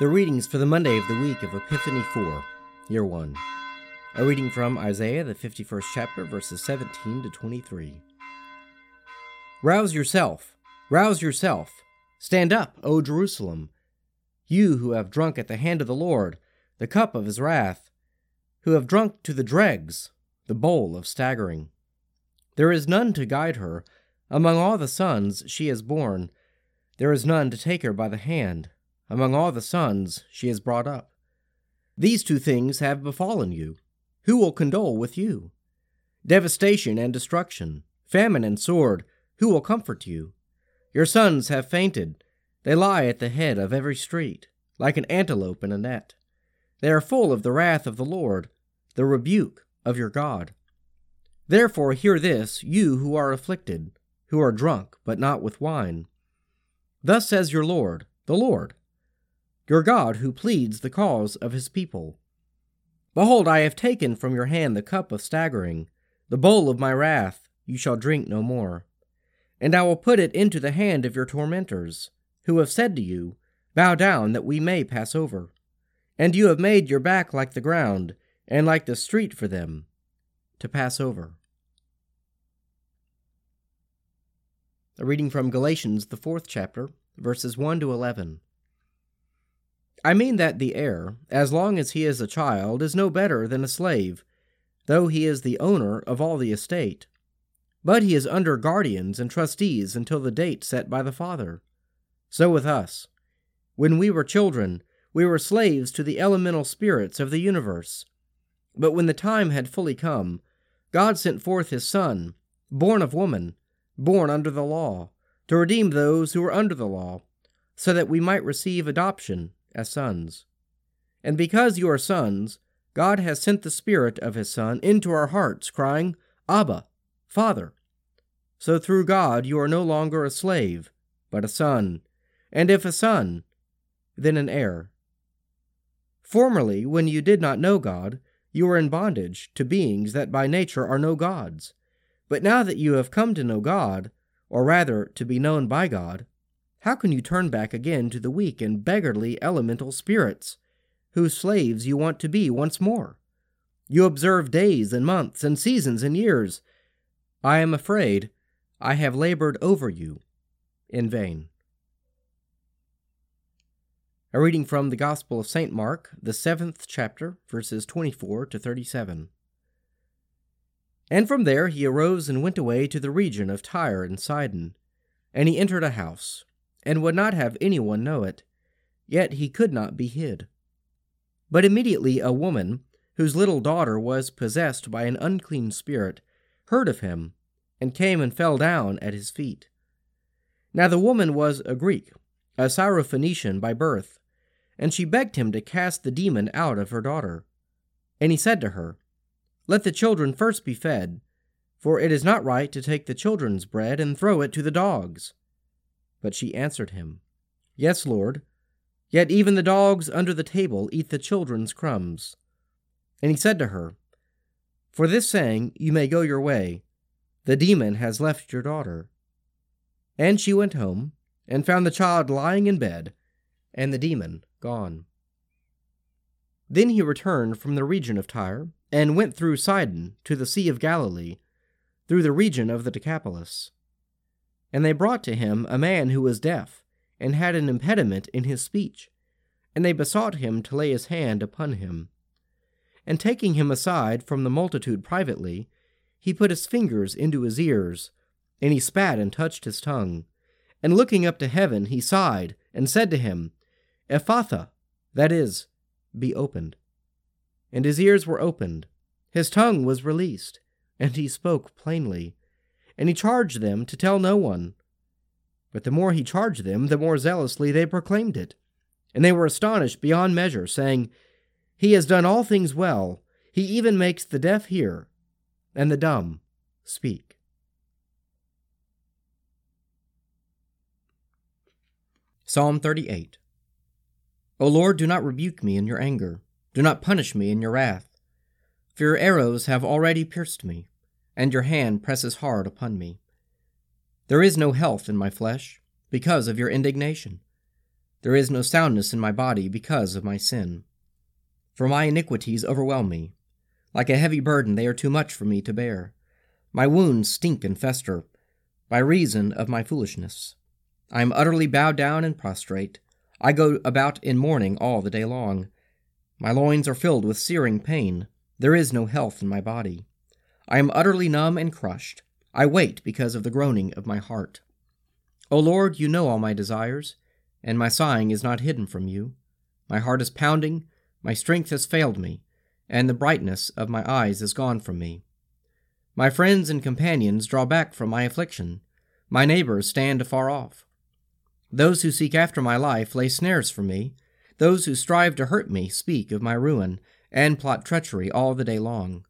The readings for the Monday of the week of Epiphany 4, Year 1. A reading from Isaiah, the 51st chapter, verses 17 to 23. Rouse yourself, rouse yourself. Stand up, O Jerusalem. You who have drunk at the hand of the Lord the cup of his wrath, who have drunk to the dregs the bowl of staggering. There is none to guide her. Among all the sons she has borne, there is none to take her by the hand among all the sons she has brought up. These two things have befallen you. Who will condole with you? Devastation and destruction, famine and sword, who will comfort you? Your sons have fainted. They lie at the head of every street, like an antelope in a net. They are full of the wrath of the Lord, the rebuke of your God. Therefore, hear this, you who are afflicted, who are drunk, but not with wine. Thus says your Lord, the Lord your God who pleads the cause of his people. Behold, I have taken from your hand the cup of staggering, the bowl of my wrath, you shall drink no more. And I will put it into the hand of your tormentors, who have said to you, Bow down that we may pass over. And you have made your back like the ground, and like the street for them, to pass over. A reading from Galatians, the fourth chapter, verses 1 to 11. I mean that the heir, as long as he is a child, is no better than a slave, though he is the owner of all the estate. But he is under guardians and trustees until the date set by the father. So with us. When we were children, we were slaves to the elemental spirits of the universe. But when the time had fully come, God sent forth his Son, born of woman, born under the law, to redeem those who were under the law, so that we might receive adoption as sons. And because you are sons, God has sent the Spirit of His Son into our hearts, crying, Abba, Father. So through God you are no longer a slave, but a son, and if a son, then an heir. Formerly, when you did not know God, you were in bondage to beings that by nature are no gods. But now that you have come to know God, or rather to be known by God, how can you turn back again to the weak and beggarly elemental spirits, whose slaves you want to be once more? You observe days and months and seasons and years. I am afraid I have labored over you in vain. A reading from the Gospel of St. Mark, the seventh chapter, verses 24 to 37. And from there he arose and went away to the region of Tyre and Sidon. And he entered a house and would not have anyone know it. Yet he could not be hid. But immediately a woman, whose little daughter was possessed by an unclean spirit, heard of him, and came and fell down at his feet. Now the woman was a Greek, a Syrophoenician by birth, and she begged him to cast the demon out of her daughter. And he said to her, Let the children first be fed, for it is not right to take the children's bread and throw it to the dogs. But she answered him, Yes, Lord. Yet even the dogs under the table eat the children's crumbs. And he said to her, For this saying you may go your way. The demon has left your daughter. And she went home, and found the child lying in bed, and the demon gone. Then he returned from the region of Tyre, and went through Sidon to the Sea of Galilee, through the region of the Decapolis. And they brought to him a man who was deaf, and had an impediment in his speech. And they besought him to lay his hand upon him. And taking him aside from the multitude privately, he put his fingers into his ears, and he spat and touched his tongue. And looking up to heaven, he sighed, and said to him, Ephphatha, that is, be opened. And his ears were opened, his tongue was released, and he spoke plainly and he charged them to tell no one. But the more he charged them, the more zealously they proclaimed it. And they were astonished beyond measure, saying, He has done all things well. He even makes the deaf hear, and the dumb speak. Psalm 38 O Lord, do not rebuke me in your anger. Do not punish me in your wrath. For your arrows have already pierced me and your hand presses hard upon me. There is no health in my flesh, because of your indignation. There is no soundness in my body because of my sin. For my iniquities overwhelm me. Like a heavy burden, they are too much for me to bear. My wounds stink and fester, by reason of my foolishness. I am utterly bowed down and prostrate. I go about in mourning all the day long. My loins are filled with searing pain. There is no health in my body. I am utterly numb and crushed. I wait because of the groaning of my heart. O Lord, you know all my desires, and my sighing is not hidden from you. My heart is pounding, my strength has failed me, and the brightness of my eyes is gone from me. My friends and companions draw back from my affliction. My neighbors stand afar off. Those who seek after my life lay snares for me. Those who strive to hurt me speak of my ruin, and plot treachery all the day long.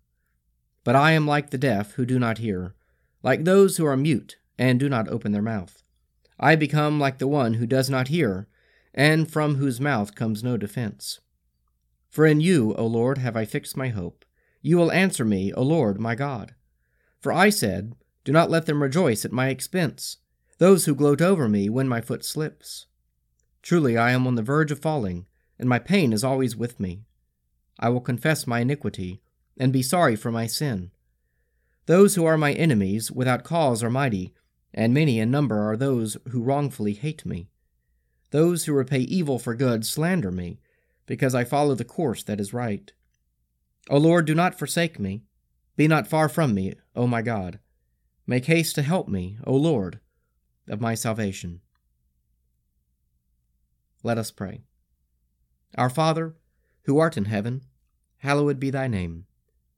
But I am like the deaf who do not hear, like those who are mute and do not open their mouth. I become like the one who does not hear, and from whose mouth comes no defense. For in you, O Lord, have I fixed my hope. You will answer me, O Lord, my God. For I said, Do not let them rejoice at my expense, those who gloat over me when my foot slips. Truly I am on the verge of falling, and my pain is always with me. I will confess my iniquity, and be sorry for my sin. Those who are my enemies without cause are mighty, and many in number are those who wrongfully hate me. Those who repay evil for good slander me, because I follow the course that is right. O Lord, do not forsake me. Be not far from me, O my God. Make haste to help me, O Lord, of my salvation. Let us pray. Our Father, who art in heaven, hallowed be thy name.